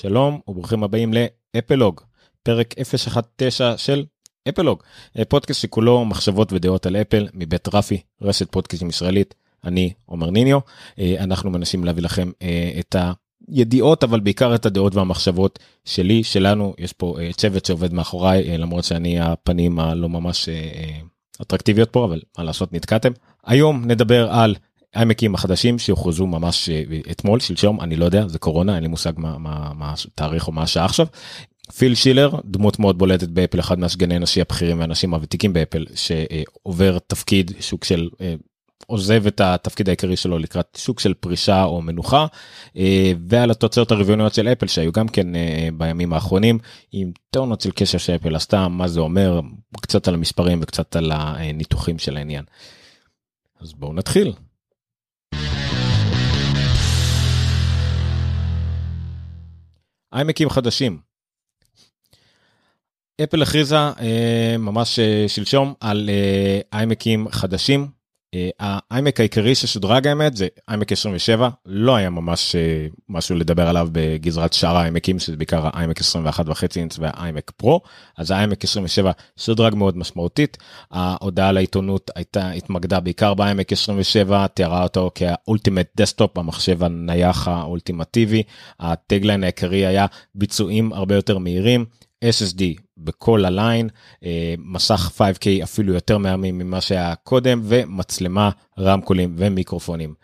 שלום וברוכים הבאים לאפלוג, פרק 019 של אפלוג, פודקאסט שכולו מחשבות ודעות על אפל מבית רפי, רשת פודקאסטים ישראלית, אני עומר ניניו, אנחנו מנסים להביא לכם את הידיעות אבל בעיקר את הדעות והמחשבות שלי, שלנו, יש פה צוות שעובד מאחוריי למרות שאני הפנים הלא ממש אטרקטיביות פה אבל מה לעשות נתקעתם. היום נדבר על העמקים החדשים שהוכרזו ממש אתמול שלשום אני לא יודע זה קורונה אין לי מושג מה, מה, מה התאריך או מה השעה עכשיו. פיל שילר דמות מאוד בולטת באפל אחד מהסגני אנשי הבכירים והאנשים הוותיקים באפל שעובר תפקיד שסוג של עוזב את התפקיד העיקרי שלו לקראת סוג של פרישה או מנוחה ועל התוצאות הרבעוניות של אפל שהיו גם כן בימים האחרונים עם טונות של קש שאפל עשתה מה זה אומר קצת על המספרים וקצת על הניתוחים של העניין. אז בואו נתחיל. איימקים חדשים. אפל הכריזה אה, ממש אה, שלשום על אה, איימקים חדשים האיימק העיקרי ששודרג האמת זה איימק 27 לא היה ממש משהו לדבר עליו בגזרת שאר האיימקים שזה בעיקר האיימק 21 וחצי אינץ והאיימק פרו אז האיימק 27 שודרג מאוד משמעותית. ההודעה לעיתונות הייתה התמקדה בעיקר באיימק 27 תיארה אותו כ ultimate desktop המחשב הנייח האולטימטיבי. ה tagline העיקרי היה ביצועים הרבה יותר מהירים SSD בכל הליין, מסך 5K אפילו יותר מהמם ממה שהיה קודם ומצלמה, רמקולים ומיקרופונים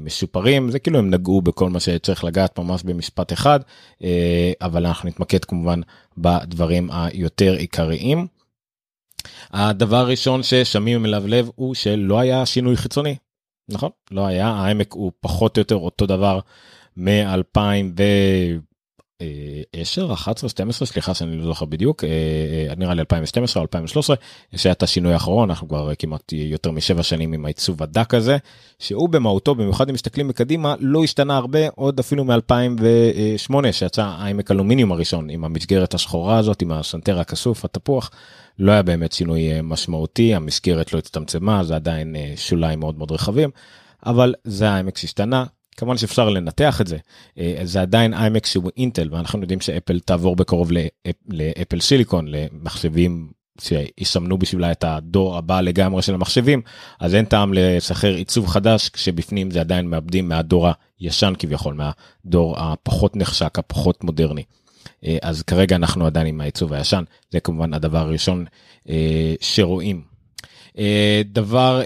משופרים, זה כאילו הם נגעו בכל מה שצריך לגעת ממש במשפט אחד, אבל אנחנו נתמקד כמובן בדברים היותר עיקריים. הדבר הראשון ששמים אליו לב הוא שלא היה שינוי חיצוני, נכון? לא היה, העמק הוא פחות או יותר אותו דבר מ-2000 ו... 10, 11, 12, סליחה שאני לא זוכר בדיוק, נראה לי 2012 או 2013, שהיה את השינוי האחרון, אנחנו כבר כמעט יותר משבע שנים עם העיצוב הדק הזה, שהוא במהותו, במיוחד אם מסתכלים מקדימה, לא השתנה הרבה עוד אפילו מ-2008 שיצא העמק אלומיניום הראשון עם המסגרת השחורה הזאת, עם הסנטר הכסוף, התפוח, לא היה באמת שינוי משמעותי, המסגרת לא הצטמצמה, זה עדיין שוליים מאוד מאוד רחבים, אבל זה העמק שהשתנה, כמובן שאפשר לנתח את זה זה עדיין איימק שהוא אינטל ואנחנו יודעים שאפל תעבור בקרוב לאפל סיליקון למחשבים שיסמנו בשבילה את הדור הבא לגמרי של המחשבים אז אין טעם לסחר עיצוב חדש כשבפנים זה עדיין מאבדים מהדור הישן כביכול מהדור הפחות נחשק הפחות מודרני. אז כרגע אנחנו עדיין עם העיצוב הישן זה כמובן הדבר הראשון שרואים. דבר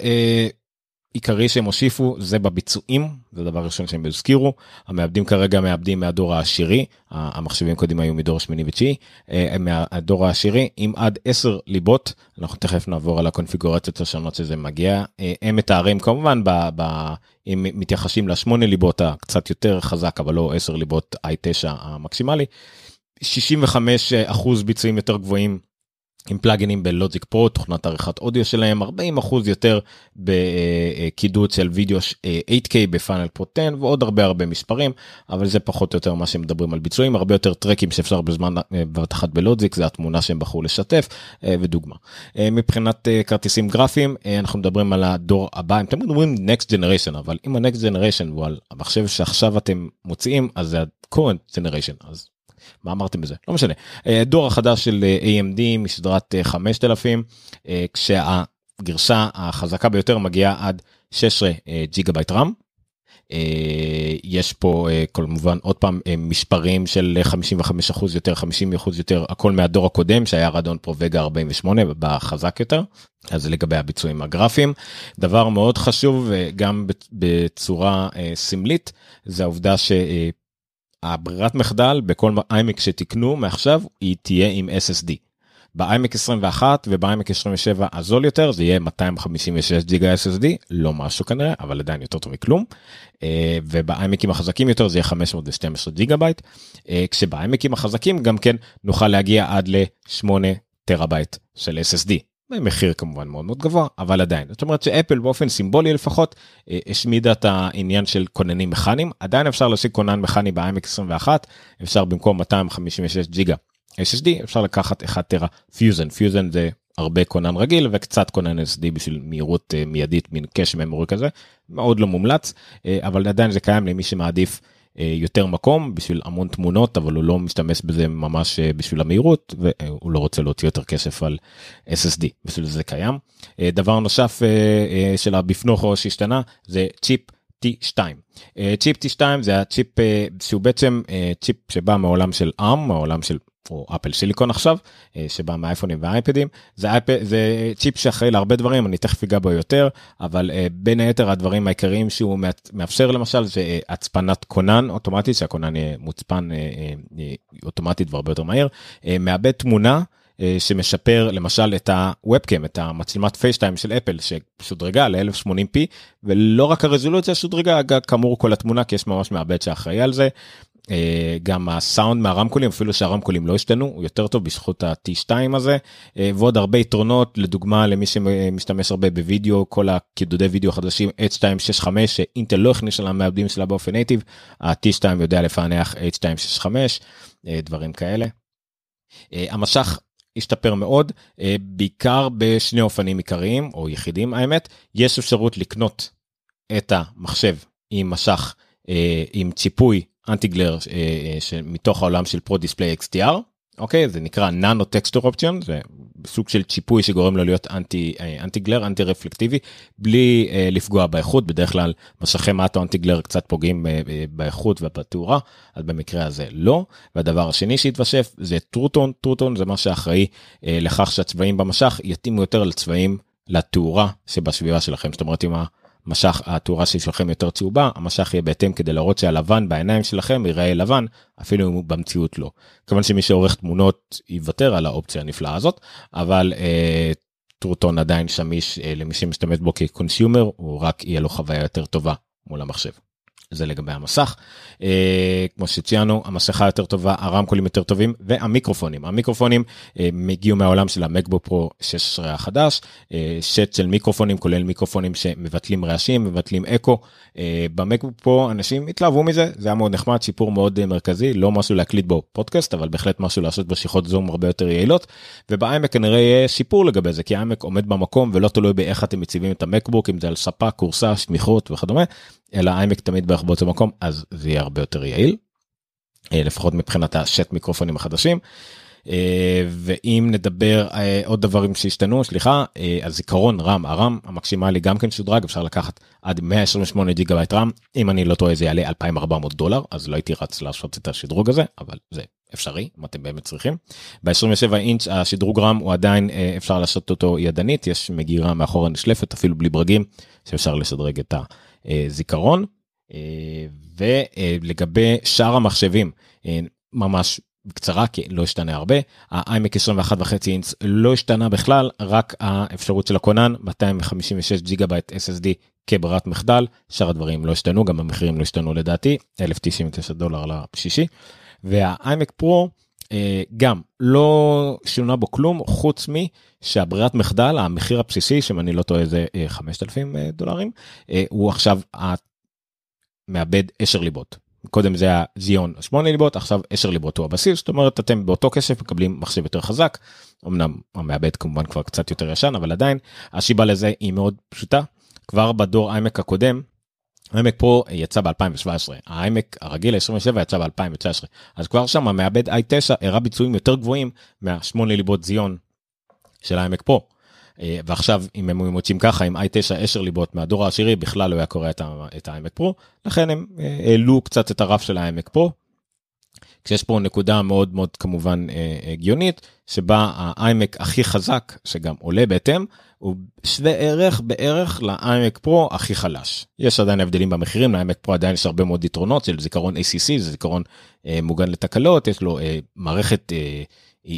עיקרי שהם הושיפו זה בביצועים זה דבר ראשון שהם הזכירו. המעבדים כרגע מעבדים מהדור העשירי המחשבים קודם היו מדור שמיני ותשיעי מהדור העשירי עם עד 10 ליבות. אנחנו תכף נעבור על הקונפיגורציות השונות שזה מגיע. הם מתארים כמובן ב, ב, אם מתייחסים לשמונה ליבות הקצת יותר חזק אבל לא 10 ליבות i9 המקסימלי. 65 אחוז ביצועים יותר גבוהים. עם פלאגינים בלוג'יק פרו תוכנת עריכת אודיו שלהם 40 אחוז יותר בקידוד של וידאו 8K בפאנל פרו 10 ועוד הרבה הרבה מספרים אבל זה פחות או יותר מה שמדברים על ביצועים הרבה יותר טרקים שאפשר בזמן בבת אחת בלוג'יק זה התמונה שהם בחרו לשתף ודוגמה. מבחינת כרטיסים גרפיים אנחנו מדברים על הדור הבא הם תמיד אומרים next generation אבל אם ה-next generation הוא על המחשב שעכשיו אתם מוציאים אז זה ה-current generation אז מה אמרתם בזה? לא משנה. דור החדש של AMD מסדרת 5000 כשהגרסה החזקה ביותר מגיעה עד 16 ג'יגה בייט רם. יש פה כמובן עוד פעם מספרים של 55 אחוז יותר 50 אחוז יותר הכל מהדור הקודם שהיה Radeon Pro Vega 48 בחזק יותר. אז לגבי הביצועים הגרפיים. דבר מאוד חשוב גם בצורה סמלית זה העובדה ש... הברירת מחדל בכל איימק שתקנו מעכשיו היא תהיה עם SSD. באיימק 21 ובאיימק 27 הזול יותר זה יהיה 256 ג'יגה SSD לא משהו כנראה אבל עדיין יותר טוב מכלום. ובאיימקים החזקים יותר זה יהיה 512 ג'יגה בייט כשבאיימקים החזקים גם כן נוכל להגיע עד ל-8 טראבייט של SSD מחיר כמובן מאוד מאוד גבוה אבל עדיין. זאת אומרת שאפל באופן סימבולי לפחות השמידה את העניין של כוננים מכניים. עדיין אפשר להשיג כונן מכני בעמק 21 אפשר במקום 256 ג'יגה SSD אפשר לקחת 1 טרה פיוזן. פיוזן זה הרבה כונן רגיל וקצת כונן SSD בשביל מהירות מיידית מין קש ממורי כזה. מאוד לא מומלץ אבל עדיין זה קיים למי שמעדיף יותר מקום בשביל המון תמונות אבל הוא לא משתמש בזה ממש בשביל המהירות והוא לא רוצה להוציא יותר כסף על SSD בשביל זה קיים. דבר נוסף של הבפנוכו שהשתנה זה צ'יפ T2. צ'יפ T2 זה הצ'יפ שהוא בעצם צ'יפ שבא מעולם של ARM, מעולם של או Apple Silicon עכשיו שבא מהאייפונים והאייפדים זה אייפד זה צ'יפ שאחראי להרבה דברים אני תכף אגע בו יותר אבל בין היתר הדברים העיקריים שהוא מאפשר למשל זה הצפנת כונן אוטומטית שהכונן יהיה מוצפן אוטומטית והרבה יותר מהר מעבד תמונה. שמשפר למשל את ה webcam את המצלמת FaceTime של אפל ששודרגה ל-1080p ולא רק הרזולוציה שודרגה כאמור כל התמונה כי יש ממש מעבד שאחראי על זה. גם הסאונד מהרמקולים אפילו שהרמקולים לא השתנו הוא יותר טוב בזכות ה-T2 הזה ועוד הרבה יתרונות לדוגמה למי שמשתמש הרבה בווידאו כל הקידודי וידאו החדשים H265 שאינטל לא הכניס על המעבדים שלה באופן native ה-T2 יודע לפענח H265 דברים כאלה. המשך השתפר מאוד בעיקר בשני אופנים עיקריים או יחידים האמת יש אפשרות לקנות את המחשב עם משך עם ציפוי אנטיגלר מתוך העולם של פרו דיספליי XDR אוקיי? זה נקרא ננו טקסטור אופציון זה סוג של ציפוי שגורם לו להיות אנטי אנטיגלר אנטי רפלקטיבי בלי לפגוע באיכות. בדרך כלל משכי מאטו אנטיגלר קצת פוגעים באיכות ובתאורה אז במקרה הזה לא. והדבר השני שהתווסף זה טרוטון טרוטון זה מה שאחראי לכך שהצבעים במשך יתאימו יותר לצבעים לתאורה שבסביבה שלכם. זאת אומרת אם משך התאורה שלכם יותר צהובה המשך יהיה בהתאם כדי להראות שהלבן בעיניים שלכם ייראה לבן אפילו אם הוא במציאות לא. כמובן שמי שעורך תמונות יוותר על האופציה הנפלאה הזאת אבל אה, טרוטון עדיין שמיש אה, למי שמשתמש בו כקונסיומר הוא רק יהיה לו חוויה יותר טובה מול המחשב. זה לגבי המסך. אה, כמו שציינו המסכה יותר טובה הרמקולים יותר טובים והמיקרופונים. המיקרופונים אה, הגיעו מהעולם של המקבוק פרו 16 החדש. אה, שט של מיקרופונים כולל מיקרופונים שמבטלים רעשים מבטלים אקו. אה, במקבוק פרו אנשים התלהבו מזה זה היה מאוד נחמד שיפור מאוד אה, מרכזי לא משהו להקליט בו פודקאסט אבל בהחלט משהו לעשות בשיחות זום הרבה יותר יעילות. ובאיימק כנראה יהיה שיפור לגבי זה כי האיימק עומד במקום ולא תלוי באיך אתם מציבים את המקבוק אם זה על ספה כורסה שמיכות וכדומה אלא איימק תמיד בערך באותו מקום אז זה יהיה הרבה יותר יעיל. אה, לפחות מבחינת הסט מיקרופונים החדשים. אה, ואם נדבר אה, עוד דברים שהשתנו סליחה הזיכרון RAM ה RAM המקסימלי גם כן שודרג אפשר לקחת עד 128 גיגה בייט RAM אם אני לא טועה זה יעלה 2400 דולר אז לא הייתי רץ לעשות את השדרוג הזה אבל זה אפשרי אם אתם באמת צריכים. ב-27 אינץ' השדרוג RAM הוא עדיין אפשר לעשות אותו ידנית יש מגירה מאחורה נשלפת אפילו בלי ברגים שאפשר לשדרג את ה... זיכרון ולגבי שאר המחשבים ממש בקצרה כי לא השתנה הרבה האיימק 21 וחצי אינץ לא השתנה בכלל רק האפשרות של הכונן 256 ג'יגה בייט SSD כברירת מחדל שאר הדברים לא השתנו גם המחירים לא השתנו לדעתי 1099 דולר לשישי והאיימק פרו גם לא שונה בו כלום חוץ משהברירת מחדל המחיר הבסיסי שאם אני לא טועה זה 5,000 דולרים הוא עכשיו מאבד 10 ליבות. קודם זה היה זיון 8 ליבות עכשיו 10 ליבות הוא הבסיס זאת אומרת אתם באותו כסף מקבלים מחשב יותר חזק. אמנם המעבד כמובן כבר קצת יותר ישן אבל עדיין השיבה לזה היא מאוד פשוטה כבר בדור איימק הקודם העמק פרו יצא ב-2017 העמק הרגיל ה-27 יצא ב-2019 אז כבר שם המעבד i9 הראה ביצועים יותר גבוהים מה-8 ליבות זיון של העמק פרו. ועכשיו אם הם מוצאים ככה עם i9 10 ליבות מהדור העשירי בכלל לא היה קורא את העמק פרו לכן הם העלו קצת את הרף של העמק פרו. כשיש פה נקודה מאוד מאוד כמובן הגיונית שבה האיימק הכי חזק שגם עולה בהתאם הוא שווה ערך בערך לאיימק פרו הכי חלש. יש עדיין הבדלים במחירים לאיימק פרו עדיין יש הרבה מאוד יתרונות של זיכרון ACC זה זיכרון אה, מוגן לתקלות יש לו אה, מערכת אה,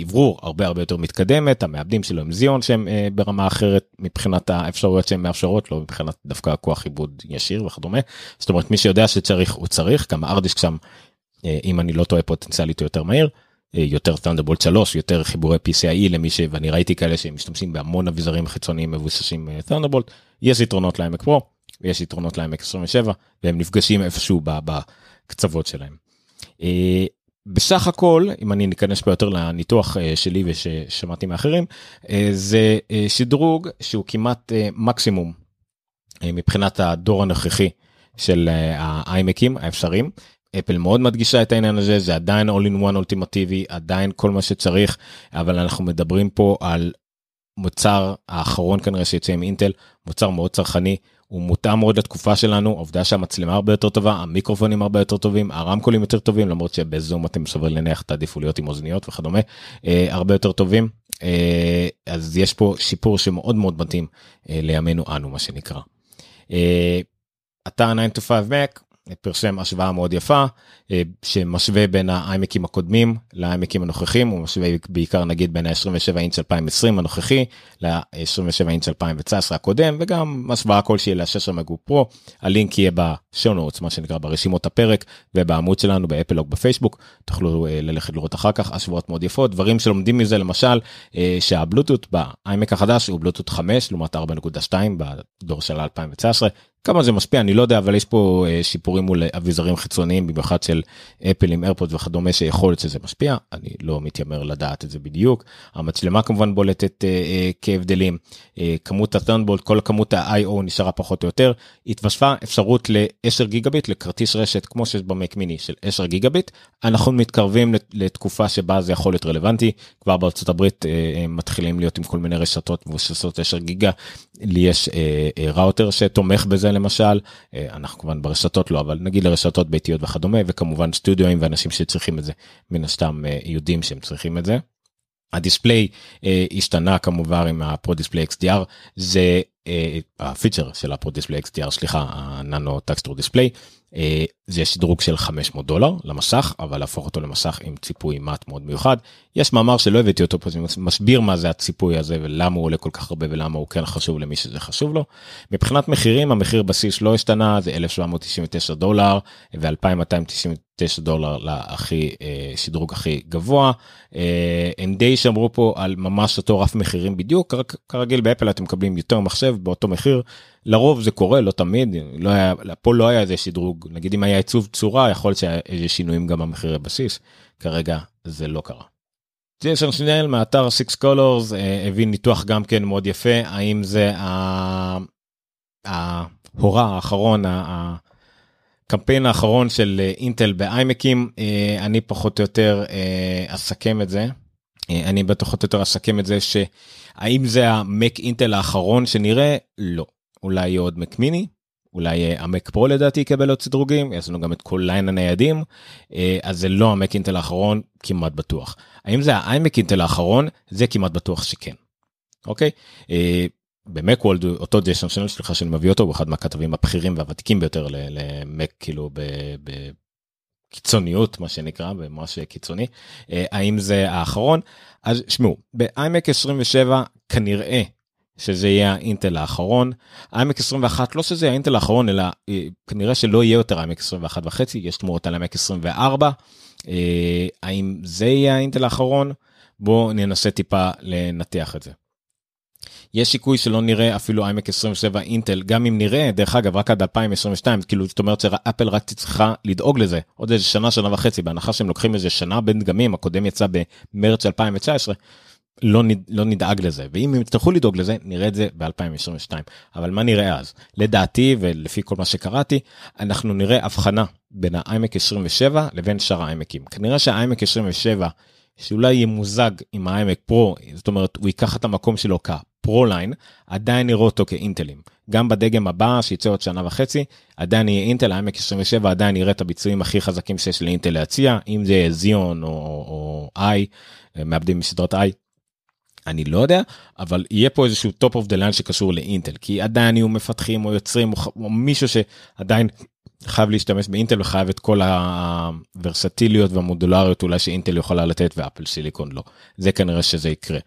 אוורור הרבה הרבה יותר מתקדמת המעבדים שלו עם זיון שהם אה, ברמה אחרת מבחינת האפשרויות שהן מאפשרות לא מבחינת דווקא כוח עיבוד ישיר וכדומה זאת אומרת מי שיודע שצריך הוא צריך גם הארדיסק שם אה, אם אני לא טועה פוטנציאלית יותר מהיר. אה, יותר תנדבולט 3 יותר חיבורי PCIe למי ש... ואני ראיתי כאלה שמשתמשים בהמון אביזרים חיצוניים מבוססים תנדבולט יש יתרונות לעמק פרו ויש יתרונות לעמק 27 והם נפגשים איפשהו בקצוות שלהם. בסך הכל אם אני ניכנס פה יותר לניתוח שלי וששמעתי מאחרים זה שדרוג שהוא כמעט מקסימום מבחינת הדור הנוכחי של האיימקים האפשריים אפל מאוד מדגישה את העניין הזה זה עדיין all in one אולטימטיבי עדיין כל מה שצריך אבל אנחנו מדברים פה על מוצר האחרון כנראה שיצא עם אינטל מוצר מאוד צרכני הוא מותאם מאוד לתקופה שלנו עובדה שהמצלמה הרבה יותר טובה המיקרופונים הרבה יותר טובים הרמקולים יותר טובים למרות שבזום אתם סובר להניח תעדיפו להיות עם אוזניות וכדומה אה, הרבה יותר טובים אה, אז יש פה שיפור שמאוד מאוד מתאים אה, לימינו אנו מה שנקרא. אה, אתר 9 to 5 Mac פרסם השוואה מאוד יפה אה, שמשווה בין האיימקים הקודמים לאיימקים הנוכחים הוא משווה בעיקר נגיד בין ה-27 אינץ' 2020 הנוכחי ל-27 אינץ' 2019 הקודם וגם השוואה כלשהי ל-16 מגו פרו. הלינק יהיה בשונוטס מה שנקרא ברשימות הפרק ובעמוד שלנו באפלוג בפייסבוק. תוכלו אה, ללכת לראות אחר כך השוואות מאוד יפות. דברים שלומדים מזה למשל אה, שהבלוטות באיימק החדש הוא בלוטות 5 לעומת 4.2 בדור של 2019 כמה זה משפיע אני לא יודע אבל יש פה אה, שיפורים מול אביזרים חיצוניים במיוחד של אפל עם איירפוד וכדומה שיכול להיות שזה משפיע. אני לא מתיימר לדעת את זה בדיוק. המצלמה כמובן בולטת אה, אה, כהבדלים. אה, כמות הטרנבולט כל כמות ה-IO נשארה פחות או יותר. התווספה אפשרות ל-10 גיגביט לכרטיס רשת כמו שיש במק מיני של 10 גיגביט. אנחנו מתקרבים לתקופה שבה זה יכול להיות רלוונטי. כבר בארצות הברית אה, מתחילים להיות עם כל מיני רשתות מבוססות 10 גיגה. לי יש אה, אה, ראוטר שתומך בזה למשל אה, אנחנו כמובן ברשתות לא אבל נגיד לרשתות ביתיות וכדומה וכמובן סטודיואים ואנשים שצריכים את זה מן הסתם אה, יודעים שהם צריכים את זה. ה display אה, השתנה כמובן עם ה Pro Display XDR זה אה, הפיצ'ר של ה Pro Display XDR סליחה ה nano texture display אה, זה שדרוג של 500 דולר למסך אבל להפוך אותו למסך עם ציפוי מאט מאוד מיוחד יש מאמר שלא הבאתי אותו פה מסביר מה זה הציפוי הזה ולמה הוא עולה כל כך הרבה ולמה הוא כן חשוב למי שזה חשוב לו. מבחינת מחירים המחיר בסיס לא השתנה זה 1799 דולר ו2299 דולר להכי אה, שדרוג הכי גבוה אה, הם די שמרו פה על ממש אותו רף מחירים בדיוק כרגיל באפל אתם מקבלים יותר מחשב באותו מחיר לרוב זה קורה לא תמיד לא היה פה לא היה איזה שדרוג נגיד אם היה עיצוב צורה יכול להיות שינויים גם במחירי בסיס כרגע זה לא קרה. ג'ייסון סנל מאתר 6 Colors אה, הביא ניתוח גם כן מאוד יפה האם זה ההורא האחרון הקמפיין האחרון של אה, אינטל באיימקים אה, אני פחות או יותר אסכם את זה. אני פחות או יותר אסכם את זה שהאם זה המק אינטל האחרון שנראה? לא. אולי יהיה עוד מק מיני אולי המק פרו לדעתי יקבל עוד סדרוגים יש לנו גם את כל ליין הניידים אז זה לא המק אינטל האחרון כמעט בטוח. האם זה האיימק אינטל האחרון? זה כמעט בטוח שכן. אוקיי? במק וולד אותו ג'ייסון שנל סליחה שאני מביא אותו הוא אחד מהכתבים הבכירים והוותיקים ביותר למק כאילו בקיצוניות מה שנקרא ממש קיצוני. האם זה האחרון? אז שמעו באיימק 27 כנראה שזה יהיה האינטל האחרון. iMac 21 לא שזה האינטל האחרון אלא אה, כנראה שלא יהיה יותר iMac 21 וחצי יש תמורות על iMac 24. אה, האם זה יהיה האינטל האחרון? בואו ננסה טיפה לנתח את זה. יש סיכוי שלא נראה אפילו iMac 27 אינטל גם אם נראה דרך אגב רק עד 2022 כאילו זאת אומרת שאפל רק צריכה לדאוג לזה עוד איזה שנה שנה וחצי בהנחה שהם לוקחים איזה שנה בין דגמים הקודם יצא במרץ 2019 לא, נד, לא נדאג לזה. ואם הם יצטרכו לדאוג לזה נראה את זה ב-2022 אבל מה נראה אז? לדעתי ולפי כל מה שקראתי אנחנו נראה הבחנה בין ה-iMac 27 לבין שאר ה-iMacים כנראה שה-iMac 27 שאולי ימוזג עם ה-iMac Pro זאת אומרת הוא ייקח את המקום שלו כפרו ליין עדיין נראה אותו כאינטלים. גם בדגם הבא שיצא עוד שנה וחצי עדיין יהיה אינטל ה-iMac 27 עדיין יראה את הביצועים הכי חזקים שיש לאינטל להציע אם זה זיון או, i מעבדים מסדרות i אני לא יודע אבל יהיה פה איזשהו top of the line שקשור לאינטל כי עדיין יהיו מפתחים או יוצרים או, או מישהו שעדיין חייב להשתמש באינטל וחייב את כל הוורסטיליות והמודולריות אולי שאינטל יכולה לתת ואפל סיליקון לא זה כנראה שזה יקרה.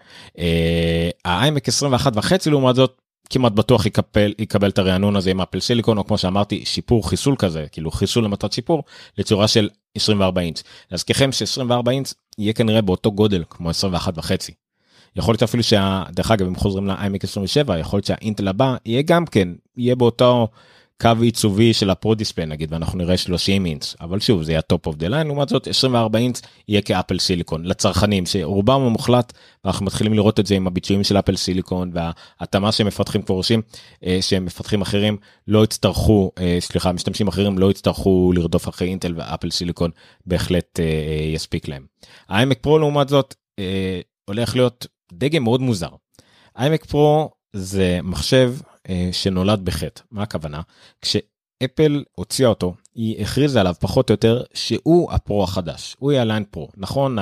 האיימק 21 וחצי לעומת זאת כמעט בטוח יקבל יקבל את הרענון הזה עם Apple Silicon או כמו שאמרתי שיפור חיסול כזה כאילו חיסול למטרת שיפור לצורה של 24 אינץ. להזכירכם ש24 אינץ יהיה כנראה באותו גודל כמו 21 וחצי יכול להיות אפילו שה... דרך אגב אם חוזרים ל-iMac 27 יכול להיות שהאינטל הבא יהיה גם כן יהיה באותו קו עיצובי של ה Pro Display נגיד ואנחנו נראה 30 אינץ אבל שוב זה יהיה top of the line לעומת זאת 24 אינץ יהיה כאפל סיליקון לצרכנים שרובם המוחלט אנחנו מתחילים לראות את זה עם הביצועים של אפל סיליקון וההתאמה שמפתחים כבר עושים שמפתחים אחרים לא יצטרכו סליחה משתמשים אחרים לא יצטרכו לרדוף אחרי אינטל ואפל סיליקון בהחלט יספיק להם. האיימק פרו לעומת זאת הולך להיות דגם מאוד מוזר. איימק פרו זה מחשב אה, שנולד בחטא. מה הכוונה? כשאפל הוציאה אותו היא הכריזה עליו פחות או יותר שהוא הפרו החדש. הוא יהיה הליין פרו נכון?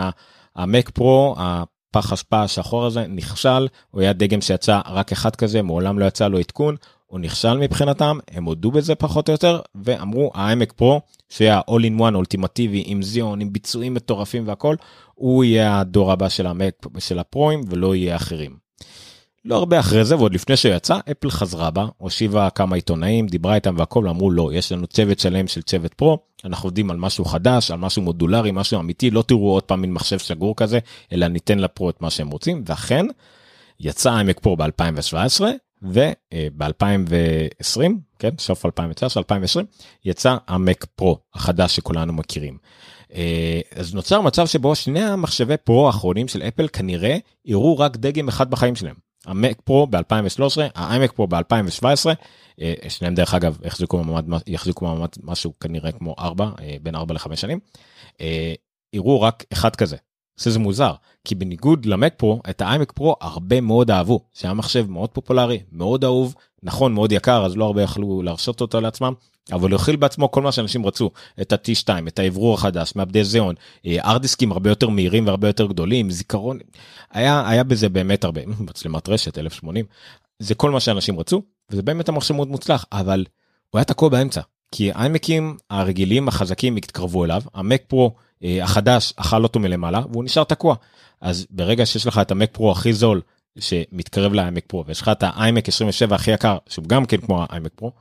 המק פרו הפח אשפה השחור הזה נכשל הוא היה דגם שיצא רק אחד כזה מעולם לא יצא לו עדכון הוא נכשל מבחינתם הם הודו בזה פחות או יותר ואמרו העמק פרו שהיה all in one אולטימטיבי עם זיון עם ביצועים מטורפים והכל הוא יהיה הדור הבא של המק של הפרוים ולא יהיה אחרים. לא הרבה אחרי זה ועוד לפני שיצא אפל חזרה בה הושיבה כמה עיתונאים דיברה איתם והכל אמרו לא יש לנו צוות שלם של צוות פרו אנחנו עובדים על משהו חדש על משהו מודולרי משהו אמיתי לא תראו עוד פעם מין מחשב סגור כזה אלא ניתן לפרו את מה שהם רוצים ואכן יצא עמק פרו ב2017 וב2020 כן סוף 2019 2020 יצא המק פרו החדש שכולנו מכירים. אה, אז נוצר מצב שבו שני המחשבי פרו האחרונים של אפל כנראה יראו רק דגם אחד בחיים שלהם. המק פרו ב-2013, האיימק פרו ב-2017, שניהם דרך אגב יחזיקו מעמד, יחזיקו מעמד משהו כנראה כמו 4, אה, בין 4 ל-5 שנים, אה, יראו רק אחד כזה. שזה מוזר, כי בניגוד למק פרו, את האיימק פרו הרבה מאוד אהבו, שהיה מחשב מאוד פופולרי, מאוד אהוב, נכון מאוד יקר אז לא הרבה יכלו להרשות אותו לעצמם, אבל הוא הכיל בעצמו כל מה שאנשים רצו. את ה-T2 את האוורור החדש מעבדי זיון ארדיסקים הרבה יותר מהירים והרבה יותר גדולים זיכרון היה היה בזה באמת הרבה מצלמת רשת 1080 זה כל מה שאנשים רצו וזה באמת המחשב מאוד מוצלח אבל הוא היה תקוע באמצע כי האיימקים הרגילים החזקים התקרבו אליו המק פרו החדש אכל אותו מלמעלה והוא נשאר תקוע אז ברגע שיש לך את המק פרו הכי זול שמתקרב לאיימק פרו ויש לך את האיימק 27 הכי יקר שהוא גם כן כמו האיימק פרו.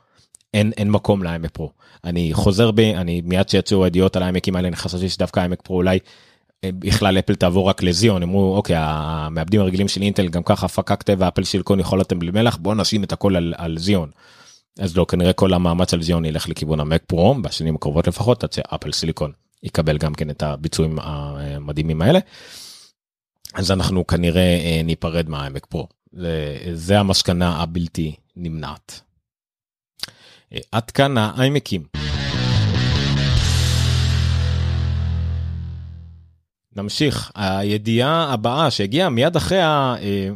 אין אין מקום לאיימק פרו אני חוזר בי אני מיד שיצאו הידיעות על האיימקים האלה אני חשבתי שדווקא האיימק פרו אולי אה, בכלל אפל תעבור רק לזיון אמרו אוקיי המעבדים הרגילים של אינטל גם ככה הפקה כתב אפל שילקון יכול לתת בלי מלח בוא נשים את הכל על, על זיון. אז לא כנראה כל המאמץ על זיון ילך לכיוון המק פרו בשנים הקרובות לפחות עד שאפל סיליקון יקבל גם כן את הביצועים המדהימים האלה. אז אנחנו כנראה אה, ניפרד מהעמק פרו זה המסקנה הבלתי נמנעת. אה, עד כאן האיימקים. נמשיך הידיעה הבאה שהגיעה מיד אחרי ה... אה,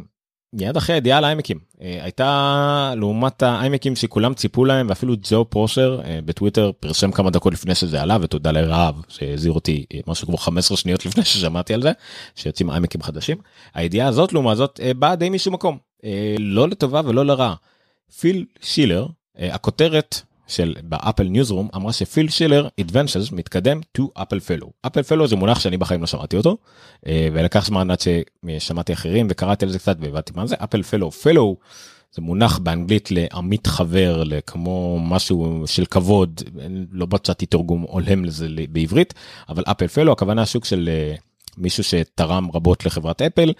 מיד אחרי הידיעה על האיימקים הייתה לעומת האיימקים שכולם ציפו להם ואפילו ג'ון פרוסר בטוויטר פרסם כמה דקות לפני שזה עלה ותודה לרהב שהזהיר אותי משהו כמו 15 שניות לפני ששמעתי על זה שיוצאים איימקים חדשים הידיעה הזאת לעומת זאת באה די משום מקום לא לטובה ולא לרעה. פיל שילר הכותרת של באפל Newsroom אמרה שפיל שילר advances מתקדם to Apple Fellow Apple Fellow זה מונח שאני בחיים לא שמעתי אותו ולקח זמן עד ששמעתי אחרים וקראתי על זה קצת והבנתי מה זה. אפל פלו פלו זה מונח באנגלית לעמית חבר לכמו משהו של כבוד לא מצאתי תרגום הולם לזה בעברית אבל אפל פלו הכוונה שוק של מישהו שתרם רבות לחברת אפל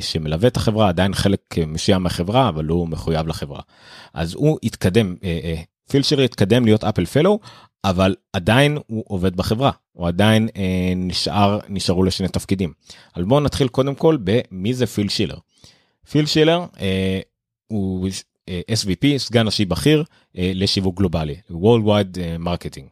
שמלווה את החברה עדיין חלק מסוים מהחברה אבל הוא מחויב לחברה. אז הוא התקדם פילשר יתקדם להיות אפל פלו אבל עדיין הוא עובד בחברה הוא עדיין אה, נשאר נשארו לשני תפקידים. אז בואו נתחיל קודם כל במי זה פיל שילר. פיל שילר אה, הוא אה, SVP סגן ראשי בכיר אה, לשיווק גלובלי Worldwide marketing.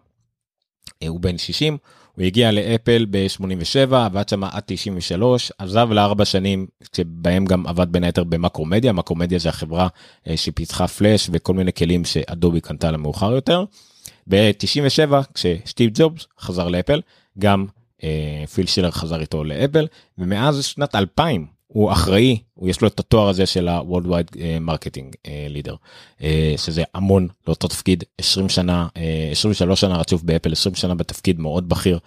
אה, הוא בן 60 הוא הגיע לאפל ב-87 עבד שם עד 93 עזב לארבע שנים שבהם גם עבד בין היתר במקרומדיה מקרומדיה זה החברה אה, שפיתחה פלאש וכל מיני כלים שאדובי קנתה למאוחר יותר. ב-97 כשסטיב ג'ובס חזר לאפל גם אה, פיל שילר חזר איתו לאפל ומאז שנת 2000 הוא אחראי, הוא יש לו את התואר הזה של ה-Worldwide Marketing Leader, שזה המון לאותו תפקיד, 20 שנה, 23 שנה רצוף באפל, 20 שנה בתפקיד מאוד בכיר,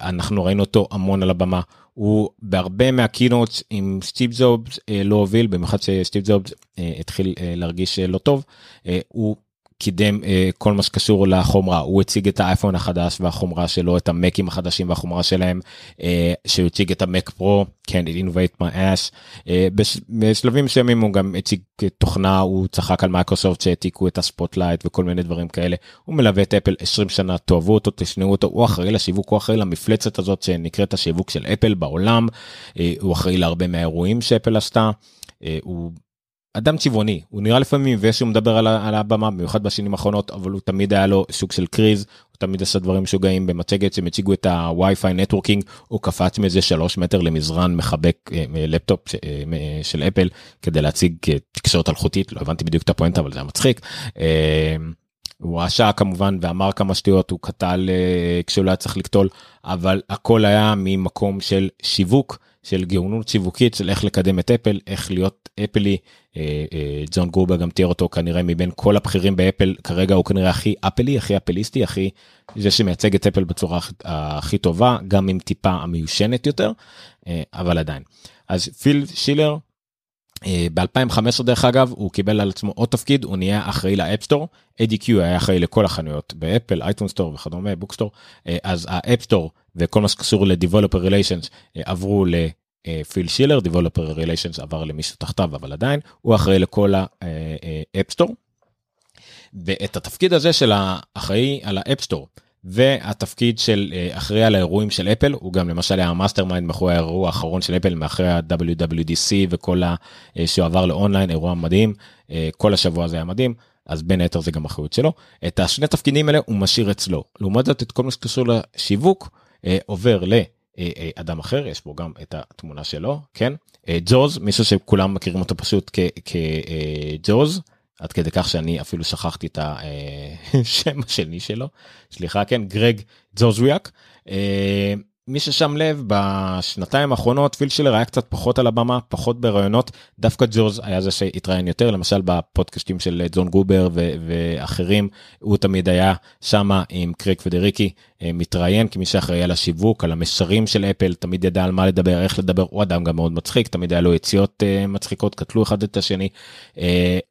אנחנו ראינו אותו המון על הבמה, הוא בהרבה מהקינוט עם סטיב זובס לא הוביל, במיוחד שסטיב ג'ובס התחיל להרגיש לא טוב, הוא קידם אה, כל מה שקשור לחומרה. הוא הציג את האייפון החדש והחומרה שלו את המקים החדשים והחומרה שלהם אה, שהוא הציג את המק פרו כן it innovate my ass. uh, בש, בשלבים מסוימים הוא גם הציג תוכנה הוא צחק על מייקרוסופט שהעתיקו את הספוטלייט וכל מיני דברים כאלה. הוא מלווה את אפל 20 שנה תאהבו אותו תשנאו אותו. הוא אחראי לשיווק הוא אחראי למפלצת הזאת שנקראת השיווק של אפל בעולם. אה, הוא אחראי להרבה מהאירועים שאפל עשתה. אה, הוא אדם צבעוני הוא נראה לפעמים מבאס שהוא מדבר על, על הבמה במיוחד בשנים האחרונות אבל הוא תמיד היה לו סוג של קריז הוא תמיד עשה דברים משוגעים במצגת שהם הציגו את ה Wi-Fi networking הוא קפץ מאיזה שלוש מטר למזרן מחבק אה, לפטופ ש, אה, של אפל כדי להציג אה, תקשורת אלחוטית לא הבנתי בדיוק את הפואנטה אבל זה היה מצחיק. אה, הוא רשע כמובן ואמר כמה שטויות הוא קטל אה, כשהוא לא היה צריך לקטול אבל הכל היה ממקום של שיווק. של גאונות שיווקית של איך לקדם את אפל איך להיות אפלי אה, אה, ג'ון גרובר גם תיאר אותו כנראה מבין כל הבכירים באפל כרגע הוא כנראה הכי אפלי הכי אפליסטי הכי זה שמייצג את אפל בצורה הכי טובה גם עם טיפה המיושנת יותר אה, אבל עדיין. אז פיל שילר ב-2015 דרך אגב הוא קיבל על עצמו עוד תפקיד הוא נהיה אחראי לאפסטור ADQ היה אחראי לכל החנויות באפל iTunes Store וכדומה Book Store. אז ה App Store וכל מה שקשור ל-Developer Relations עברו לפיל שילר, Developer Relations עבר למישהו תחתיו אבל עדיין הוא אחראי לכל ה-App Store. ואת התפקיד הזה של האחראי על ה-App Store והתפקיד של אחראי על האירועים של אפל הוא גם למשל היה ה-mastermind מאחורי האירוע האחרון של אפל מאחורי ה-WWDC וכל ה... שהוא עבר לאונליין אירוע מדהים כל השבוע הזה היה מדהים אז בין היתר זה גם אחריות שלו את השני תפקידים האלה הוא משאיר אצלו לעומת זאת את כל מה שקשור לשיווק אה, עובר לאדם אחר יש בו גם את התמונה שלו כן? אה, ג'וז מישהו שכולם מכירים אותו פשוט כג'וז אה, עד כדי כך שאני אפילו שכחתי את השם השני שלו. סליחה כן? גרג ג'וזוויאק. מי ששם לב בשנתיים האחרונות פילשלר היה קצת פחות על הבמה פחות ברעיונות. דווקא ג'וז היה זה שהתראיין יותר למשל בפודקאסטים של ג'ון גובר ו- ואחרים. הוא תמיד היה שמה עם קריק פדריקי אה, מתראיין כמי שאחראי על השיווק על המסרים של אפל תמיד ידע על מה לדבר איך לדבר. הוא אדם גם מאוד מצחיק תמיד היה לו יציאות uh, מצחיקות קטלו אחד את השני. uh,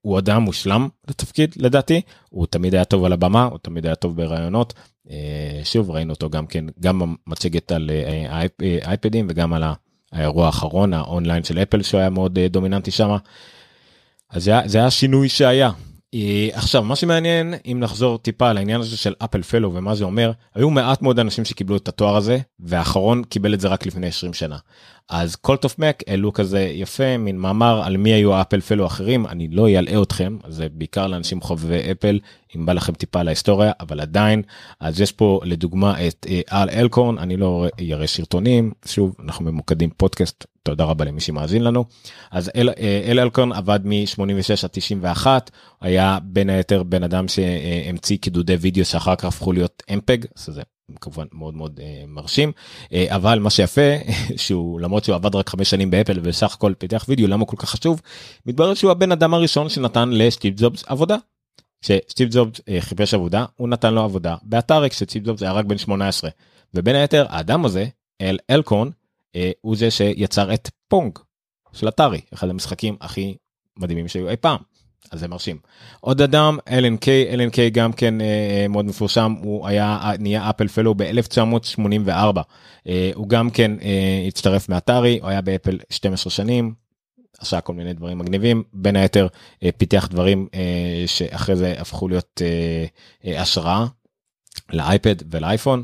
הוא אדם מושלם לתפקיד לדעתי. הוא תמיד היה טוב על הבמה הוא תמיד היה טוב ברעיונות. אה, שוב ראינו אותו גם כן גם במצגת על אה, אה, אייפדים וגם על האירוע האחרון האונליין של אפל שהוא היה מאוד דומיננטי שם. אז זה, היה שינוי שהיה. עכשיו מה שמעניין אם נחזור טיפה לעניין הזה של אפל פלו ומה זה אומר היו מעט מאוד אנשים שקיבלו את התואר הזה והאחרון קיבל את זה רק לפני 20 שנה. אז קולטוף מק העלו כזה יפה מין מאמר על מי היו אפל פלו אחרים אני לא אלאה אתכם זה בעיקר לאנשים חובבי אפל אם בא לכם טיפה להיסטוריה אבל עדיין אז יש פה לדוגמה את אל אלקורן אני לא אראה סרטונים שוב אנחנו ממוקדים פודקאסט תודה רבה למי שמאזין לנו. אז אל, אל אלקורן עבד מ-86 עד 91 היה בין היתר בן אדם שהמציא קידודי וידאו שאחר כך הפכו להיות אמפג זה כמובן מאוד מאוד uh, מרשים uh, אבל מה שיפה שהוא למרות שהוא עבד רק חמש שנים באפל וסך הכל פיתח וידאו למה כל כך חשוב מתברר שהוא הבן אדם הראשון שנתן לסטיב ג'ובס עבודה. שסטיב ג'ובס uh, חיפש עבודה הוא נתן לו עבודה באתר כשסטיב ג'ובס היה רק בן 18 ובין היתר האדם הזה אל אלקון uh, הוא זה שיצר את פונג של אתרי אחד המשחקים הכי מדהימים שהיו אי פעם. אז זה מרשים. עוד אדם אלן קיי אלן קיי גם כן אה, מאוד מפורשם הוא היה נהיה אפל פלו ב-1984 אה, הוא גם כן אה, הצטרף מאתרי הוא היה באפל 12 שנים. עשה כל מיני דברים מגניבים בין היתר אה, פיתח דברים אה, שאחרי זה הפכו להיות אה, אה, השראה לאייפד ולאייפון.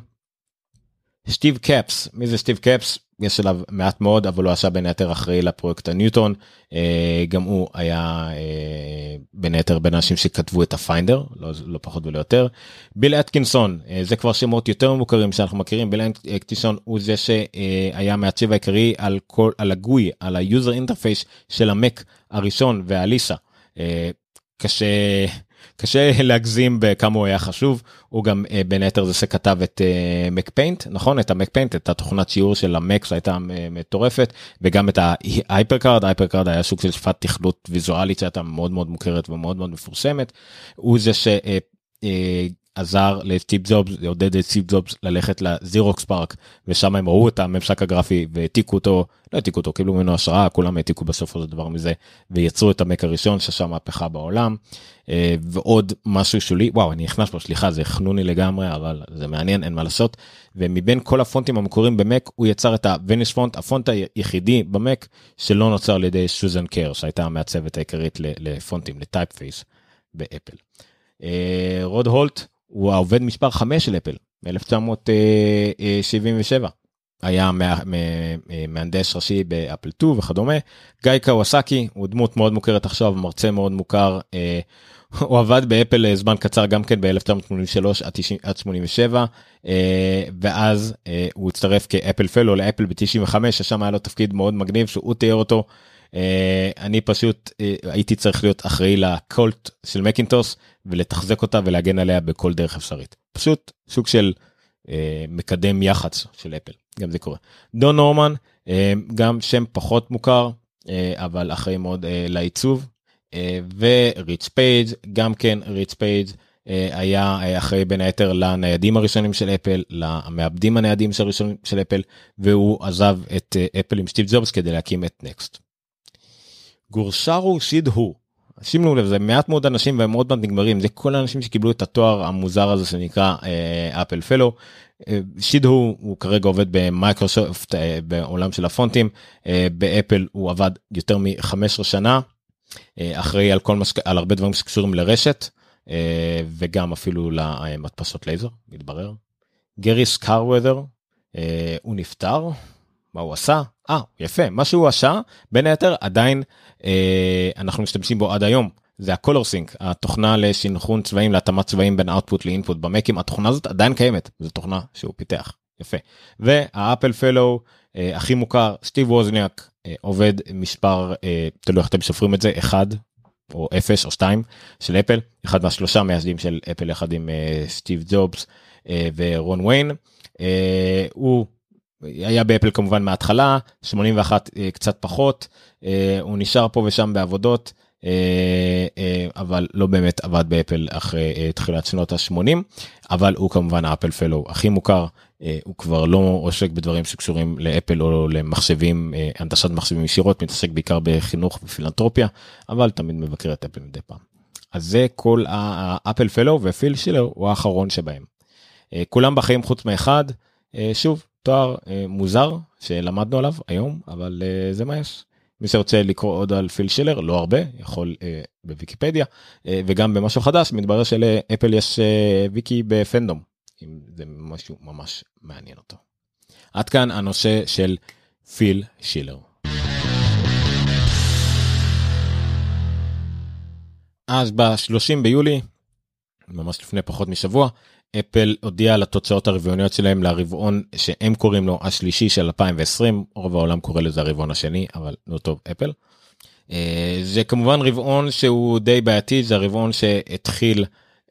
סטיב קפס מי זה סטיב קפס יש עליו מעט מאוד אבל הוא עשה בין היתר אחראי לפרויקט הניוטון אה, גם הוא היה אה, בין היתר בין האנשים שכתבו את הפיינדר לא, לא פחות ולא יותר. ביל אטקינסון אה, זה כבר שמות יותר מוכרים שאנחנו מכירים ביל אטקינסון הוא זה שהיה מעצב העיקרי על כל על הגוי על ה-user interface של המק הראשון והליסה. קשה קשה להגזים בכמה הוא היה חשוב. הוא גם uh, בין היתר זה שכתב את MacPaint uh, נכון? את ה-MacPaint את התוכנת ציור של המק שהייתה מטורפת וגם את ה-HyperCard ה-HyperCard היה סוג של שפת תכנות ויזואלית שהייתה מאוד מאוד מוכרת ומאוד מאוד מפורסמת. הוא זה ש... עזר לסטיב ג'ובס, עודד את סטיב ג'ובס ללכת לזירוקס פארק, ושם הם ראו את הממשק הגרפי והעתיקו אותו, לא העתיקו אותו, קיבלו ממנו השראה, כולם העתיקו בסופו של דבר מזה, ויצרו את המק הראשון שעשה מהפכה בעולם. אה, ועוד משהו שולי, וואו, אני נכנס פה, סליחה, זה חנוני לגמרי, אבל זה מעניין, אין מה לעשות. ומבין כל הפונטים המקוריים במק, הוא יצר את ה-Venice font, הפונט היחידי במק שלא נוצר על ידי סוזן קר, שהייתה המעצבת העיקרית לפונטים, ל-typeface באפל. אה, רוד הולט הוא העובד מספר 5 של אפל מ-1977. היה מהנדס ראשי באפל 2 וכדומה. גיא קוואסקי הוא דמות מאוד מוכרת עכשיו, מרצה מאוד מוכר. אה, הוא עבד באפל זמן קצר גם כן ב-1983 עד 87 ואז הוא הצטרף כאפל פלו לאפל ב-95 ששם היה לו תפקיד מאוד מגניב שהוא תיאר אותו אה, אני פשוט אה, הייתי צריך להיות אחראי לקולט של מקינטוס ולתחזק אותה ולהגן עליה בכל דרך אפשרית. פשוט סוג של אה, מקדם יח"צ של אפל, גם זה קורה. דון נורמן, גם שם פחות מוכר, אבל אחראי מאוד לעיצוב. וריץ' פייג', גם כן ריץ' פייג' היה אחראי בין היתר לניידים הראשונים של אפל, למעבדים הניידים של הראשונים של אפל, והוא עזב את אפל עם סטיב ג'ובס כדי להקים את נקסט. גורשרן סידהו. שימו לב זה מעט מאוד אנשים והם עוד מעט נגמרים זה כל האנשים שקיבלו את התואר המוזר הזה שנקרא Apple Fellow. סידהו הוא כרגע עובד במייקרוסופט אה, בעולם של הפונטים אה, באפל הוא עבד יותר מ-15 שנה אה, אחראי על כל מה על הרבה דברים שקשורים לרשת וגם אפילו למדפסות לייזר מתברר. גרי סטארקוודר הוא נפטר מה הוא עשה? אה יפה. מה שהוא עשה בין היתר עדיין אה, אנחנו משתמשים בו עד היום. זה ה-ColorSync התוכנה לסינכרון צבעים להתאמת צבעים בין output ל-input במקים. התוכנה הזאת עדיין קיימת. זו תוכנה שהוא פיתח. יפה. וה-Apple Fellow אה, הכי מוכר סטיב ווזניאק אה, עובד מספר אה, תלוי איך אתם סופרים את זה אחד או 0 או 2 של אפל אחד מהשלושה מייסדים של אפל יחד עם אה, סטיב ג'ובס אה, ורון ויין. אה, הוא היה באפל כמובן מההתחלה 81 אה, קצת פחות אה, הוא נשאר פה ושם בעבודות אה, אבל לא באמת עבד באפל אחרי תחילת שנות ה-80 אבל הוא כמובן ה-Apple Fellow הכי מוכר הוא כבר לא עוסק בדברים שקשורים לאפל או למחשבים הנדסת מחשבים ישירות מתעסק בעיקר בחינוך ופילנטרופיה אבל תמיד מבקר את אפל מדי פעם. אז זה כל ה-Apple Fellow ופיל שילר הוא האחרון שבהם. כולם בחיים חוץ מאחד שוב תואר אה, מוזר שלמדנו עליו היום אבל אה, זה מה יש. מי שרוצה לקרוא עוד על פיל שילר לא הרבה יכול אה, בוויקיפדיה אה, וגם במשהו חדש מתברר שלאפל יש אה, ויקי בפנדום אם זה משהו ממש מעניין אותו. עד כאן הנושא של פיל שילר. אז ב-30 ביולי ממש לפני פחות משבוע אפל הודיעה על התוצאות הרבעוניות שלהם לרבעון שהם קוראים לו השלישי של 2020 רוב העולם קורא לזה הרבעון השני אבל לא טוב אפל. אה, זה כמובן רבעון שהוא די בעייתי זה הרבעון שהתחיל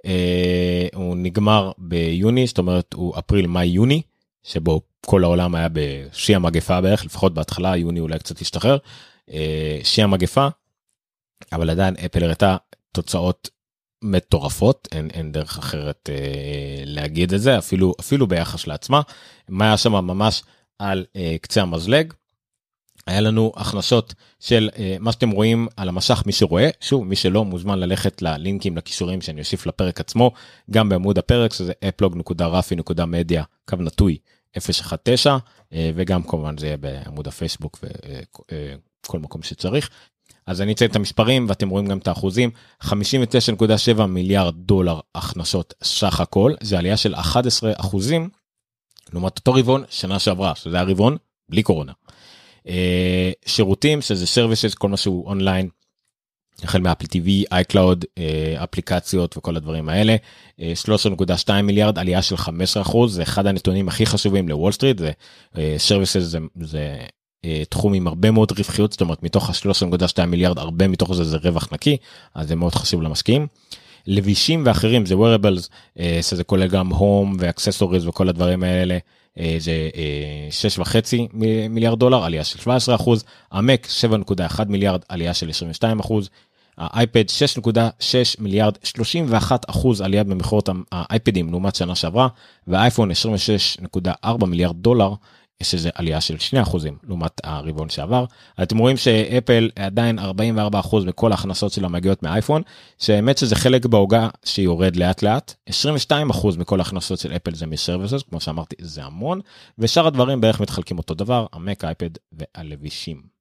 אה, הוא נגמר ביוני זאת אומרת הוא אפריל מאי יוני שבו כל העולם היה בשיא המגפה בערך לפחות בהתחלה יוני אולי קצת השתחרר אה, שיא המגפה אבל עדיין אפל הראתה תוצאות מטורפות אין אין דרך אחרת אה, להגיד את זה אפילו אפילו ביחס לעצמה מה היה שם ממש על אה, קצה המזלג. היה לנו הכנסות של אה, מה שאתם רואים על המשך מי שרואה שוב מי שלא מוזמן ללכת ללינקים לכישורים שאני אוסיף לפרק עצמו גם בעמוד הפרק שזה אפלוג.רפי.מדיה קו נטוי 019 אה, וגם כמובן זה יהיה בעמוד הפייסבוק וכל אה, מקום שצריך אז אני אציין את המספרים ואתם רואים גם את האחוזים 59.7 מיליארד דולר הכנסות סך הכל זה עלייה של 11 אחוזים לעומת אותו רבעון שנה שעברה שזה היה רבעון בלי קורונה. אה, שירותים שזה services כל מה שהוא אונליין. החל מאפל TV, iCloud, אה, אפליקציות וכל הדברים האלה. 13.2 אה, מיליארד עלייה של 15 אחוז זה אחד הנתונים הכי חשובים לוול סטריט זה services זה, זה תחום עם הרבה מאוד רווחיות זאת אומרת מתוך ה-13.2 מיליארד הרבה מתוך זה זה רווח נקי אז זה מאוד חשוב למשקיעים. לבישים ואחרים זה wearables אה, שזה כולל גם home ו-accessories וכל הדברים האלה אה, זה 6.5 מיליארד דולר עלייה של 17 אחוז, המק 7.1 מיליארד עלייה של 22 אחוז, האייפד 6.6 מיליארד 31 אחוז עלייה במכירות האייפדים לעומת שנה שעברה והאייפון 26.4 מיליארד דולר יש איזה עלייה של 2% לעומת הרבעון שעבר. אתם רואים שאפל עדיין 44% מכל ההכנסות שלה מגיעות מאייפון, שהאמת שזה חלק בעוגה שיורד לאט לאט. 22% מכל ההכנסות של אפל זה מסרוויסס, כמו שאמרתי זה המון, ושאר הדברים בערך מתחלקים אותו דבר, המק, אייפד והלבישים.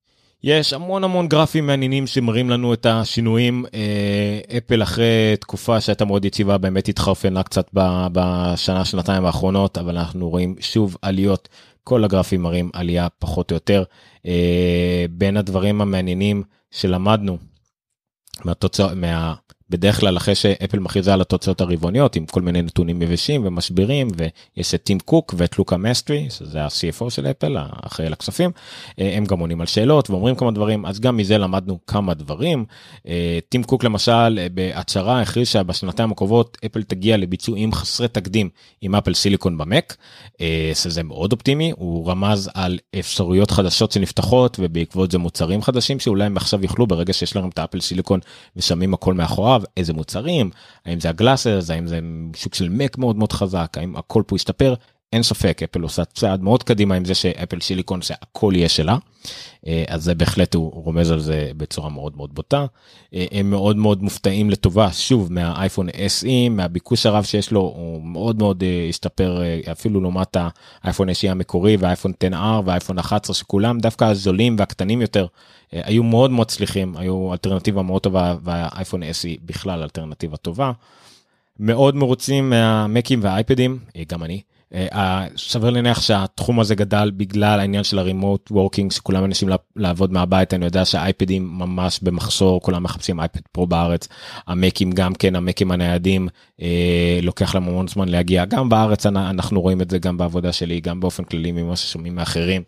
יש המון המון גרפים מעניינים שמראים לנו את השינויים. אה, אפל אחרי תקופה שהייתה מאוד יציבה באמת התחרפנה קצת בשנה שנתיים האחרונות אבל אנחנו רואים שוב עליות כל הגרפים מראים עלייה פחות או יותר. אה, בין הדברים המעניינים שלמדנו מהתוצאות מה... בדרך כלל אחרי שאפל מכריזה על התוצאות הרבעוניות עם כל מיני נתונים יבשים ומשברים ויש את טים קוק ואת לוקה מסטרי שזה ה-CFO של אפל האחראי על הכספים אה, הם גם עונים על שאלות ואומרים כמה דברים אז גם מזה למדנו כמה דברים. אה, טים קוק למשל אה, בהצהרה הכריז שבשנתיים הקרובות אפל תגיע לביצועים חסרי תקדים עם Apple Silicon במק שזה מאוד אופטימי הוא רמז על אפשרויות חדשות שנפתחות ובעקבות זה מוצרים חדשים שאולי הם עכשיו יוכלו ברגע שיש להם את האפל סיליקון ושמים הכל מאחוריו איזה מוצרים האם זה ה-glasses האם זה שוק של מק מאוד מאוד חזק האם הכל פה ישתפר אין ספק אפל עושה צעד מאוד קדימה עם זה שאפל סיליקון שהכל יהיה שלה אה, אז זה בהחלט הוא רומז על זה בצורה מאוד מאוד בוטה אה, הם מאוד מאוד מופתעים לטובה שוב מהאייפון SE מהביקוש הרב שיש לו הוא מאוד מאוד אה, השתפר אפילו לעומת האייפון SE המקורי והאייפון 10R והאייפון 11 שכולם דווקא הזולים והקטנים יותר היו מאוד מאוד צליחים היו אלטרנטיבה מאוד טובה והאייפון SE בכלל אלטרנטיבה טובה. מאוד מרוצים מהמקים והאייפדים גם אני. סביר להניח שהתחום הזה גדל בגלל העניין של הרימוט וורקינג שכולם אנשים לעבוד מהבית. אני יודע שהאייפדים ממש במחסור כולם מחפשים אייפד פרו בארץ. המקים גם כן המקים הניידים אה, לוקח להם המון זמן להגיע. גם בארץ אנחנו רואים את זה גם בעבודה שלי גם באופן כללי ממה ששומעים מאחרים.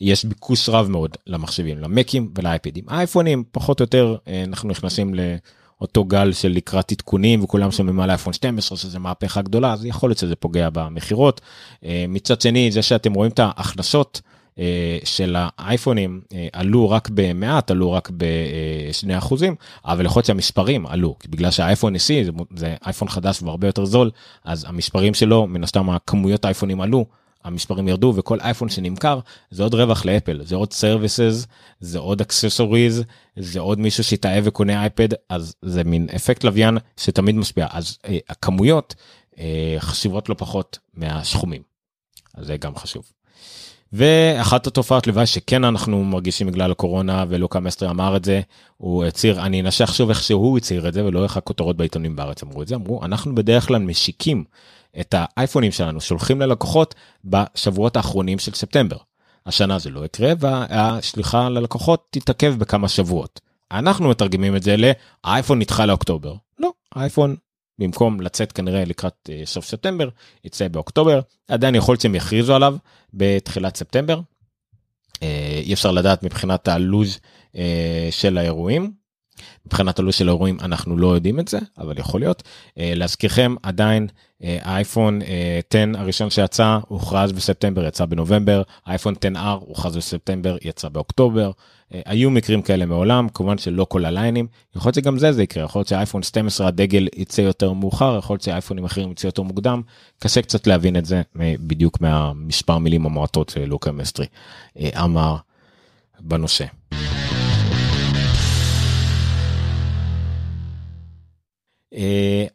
יש ביקוש רב מאוד למחשבים למקים ולאייפדים. אייפונים פחות או יותר אה, אנחנו נכנסים ל... אותו גל של לקראת עדכונים וכולם שומעים על אייפון 12 שזה מהפכה גדולה אז יכול להיות שזה פוגע במכירות. אה, מצד שני זה שאתם רואים את ההכנסות אה, של האייפונים אה, עלו רק במעט עלו רק בשני אחוזים אבל יכול להיות שהמספרים עלו בגלל שהאייפון SE זה, זה אייפון חדש והרבה יותר זול אז המספרים שלו מן הסתם הכמויות האייפונים עלו המספרים ירדו וכל אייפון שנמכר זה עוד רווח לאפל זה עוד services זה עוד accessories זה עוד מישהו שהתאהב וקונה אייפד אז זה מין אפקט לוויין שתמיד משפיע אז אה, הכמויות אה, חשובות לא פחות מהסכומים. אז זה גם חשוב. ואחת התופעות לוואי שכן אנחנו מרגישים בגלל הקורונה ולוקה מסטרי אמר את זה הוא הצהיר אני אנשך שוב איך שהוא הצהיר את זה ולא איך הכותרות בעיתונים בארץ אמרו את זה אמרו אנחנו בדרך כלל משיקים את האייפונים שלנו שולחים ללקוחות בשבועות האחרונים של ספטמבר. השנה זה לא יקרה והשליחה ללקוחות תתעכב בכמה שבועות. אנחנו מתרגמים את זה לאייפון נדחה לאוקטובר. לא, האייפון במקום לצאת כנראה לקראת uh, סוף ספטמבר יצא באוקטובר עדיין יכול להיות שהם יכריזו עליו בתחילת ספטמבר. uh, אי אפשר לדעת מבחינת הלו"ז uh, של האירועים מבחינת הלו"ז של האירועים אנחנו לא יודעים את זה אבל יכול להיות. אה, להזכירכם עדיין אה, האייפון 10 אה, הראשון שיצא הוכרז בספטמבר יצא בנובמבר. אייפון 10R הוכרז בספטמבר יצא באוקטובר. היו מקרים כאלה מעולם כמובן שלא כל הליינים. יכול להיות שגם זה זה יקרה. יכול להיות שאייפון 12 הדגל יצא יותר מאוחר יכול להיות שאייפונים אחרים יצא יותר מוקדם. קשה קצת להבין את זה בדיוק מהמספר מילים המועטות של לוקה מסטרי אמר בנושא.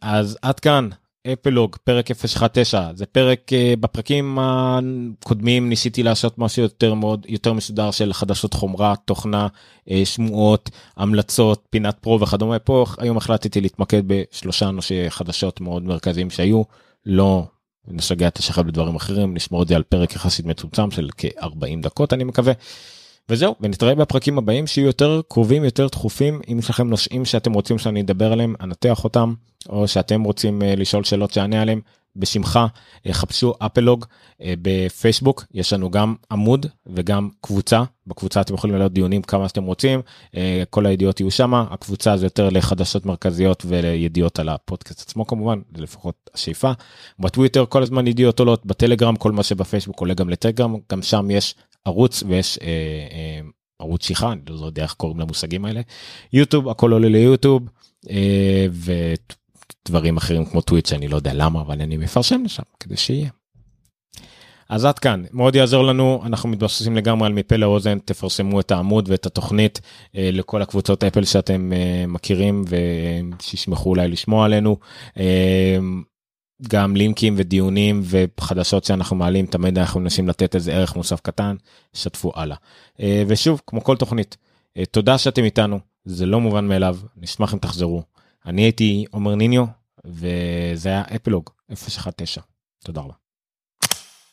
אז עד כאן אפלוג פרק 019 זה פרק אה, בפרקים הקודמים ניסיתי לעשות משהו יותר מאוד יותר מסודר של חדשות חומרה תוכנה אה, שמועות המלצות פינת פרו וכדומה. פה היום החלטתי להתמקד בשלושה נושאי חדשות מאוד מרכזיים שהיו. לא נשגע את השחל בדברים אחרים נשמור את זה על פרק יחסית מצומצם של כ-40 דקות אני מקווה. וזהו ונתראה בפרקים הבאים שיהיו יותר קרובים יותר דחופים. אם יש לכם נושאים שאתם רוצים שאני אדבר עליהם אנתח אותם או שאתם רוצים uh, לשאול שאלות שאענה עליהם בשמך uh, חפשו אפלוג uh, בפייסבוק. יש לנו גם עמוד וגם קבוצה. בקבוצה אתם יכולים לעלות דיונים כמה שאתם רוצים. כל הידיעות יהיו שמה. הקבוצה זה יותר לחדשות מרכזיות ולידיעות על הפודקאסט עצמו כמובן זה לפחות השאיפה. בטוויטר כל הזמן ידיעות עולות בטלגרם כל מה שבפייסבוק עולה גם לטלגרם. גם שם יש ערוץ ויש אה, אה, ערוץ שיחה אני לא יודע איך קוראים למושגים האלה יוטיוב הכל עולה ליוטיוב אה, ודברים אחרים כמו טוויץ' אני לא יודע למה אבל אני מפרשם לשם כדי שיהיה. אז עד כאן מאוד יעזור לנו אנחנו מתבססים לגמרי על מפה לאוזן תפרסמו את העמוד ואת התוכנית אה, לכל הקבוצות אפל שאתם אה, מכירים ושישמחו אולי לשמוע עלינו. אה, גם לינקים ודיונים וחדשות שאנחנו מעלים תמיד אנחנו מנסים לתת איזה ערך מוסף קטן שתפו הלאה. אה, ושוב כמו כל תוכנית אה, תודה שאתם איתנו זה לא מובן מאליו נשמח אם תחזרו. אני הייתי עומר ניניו וזה היה אפלוג 019 תודה רבה.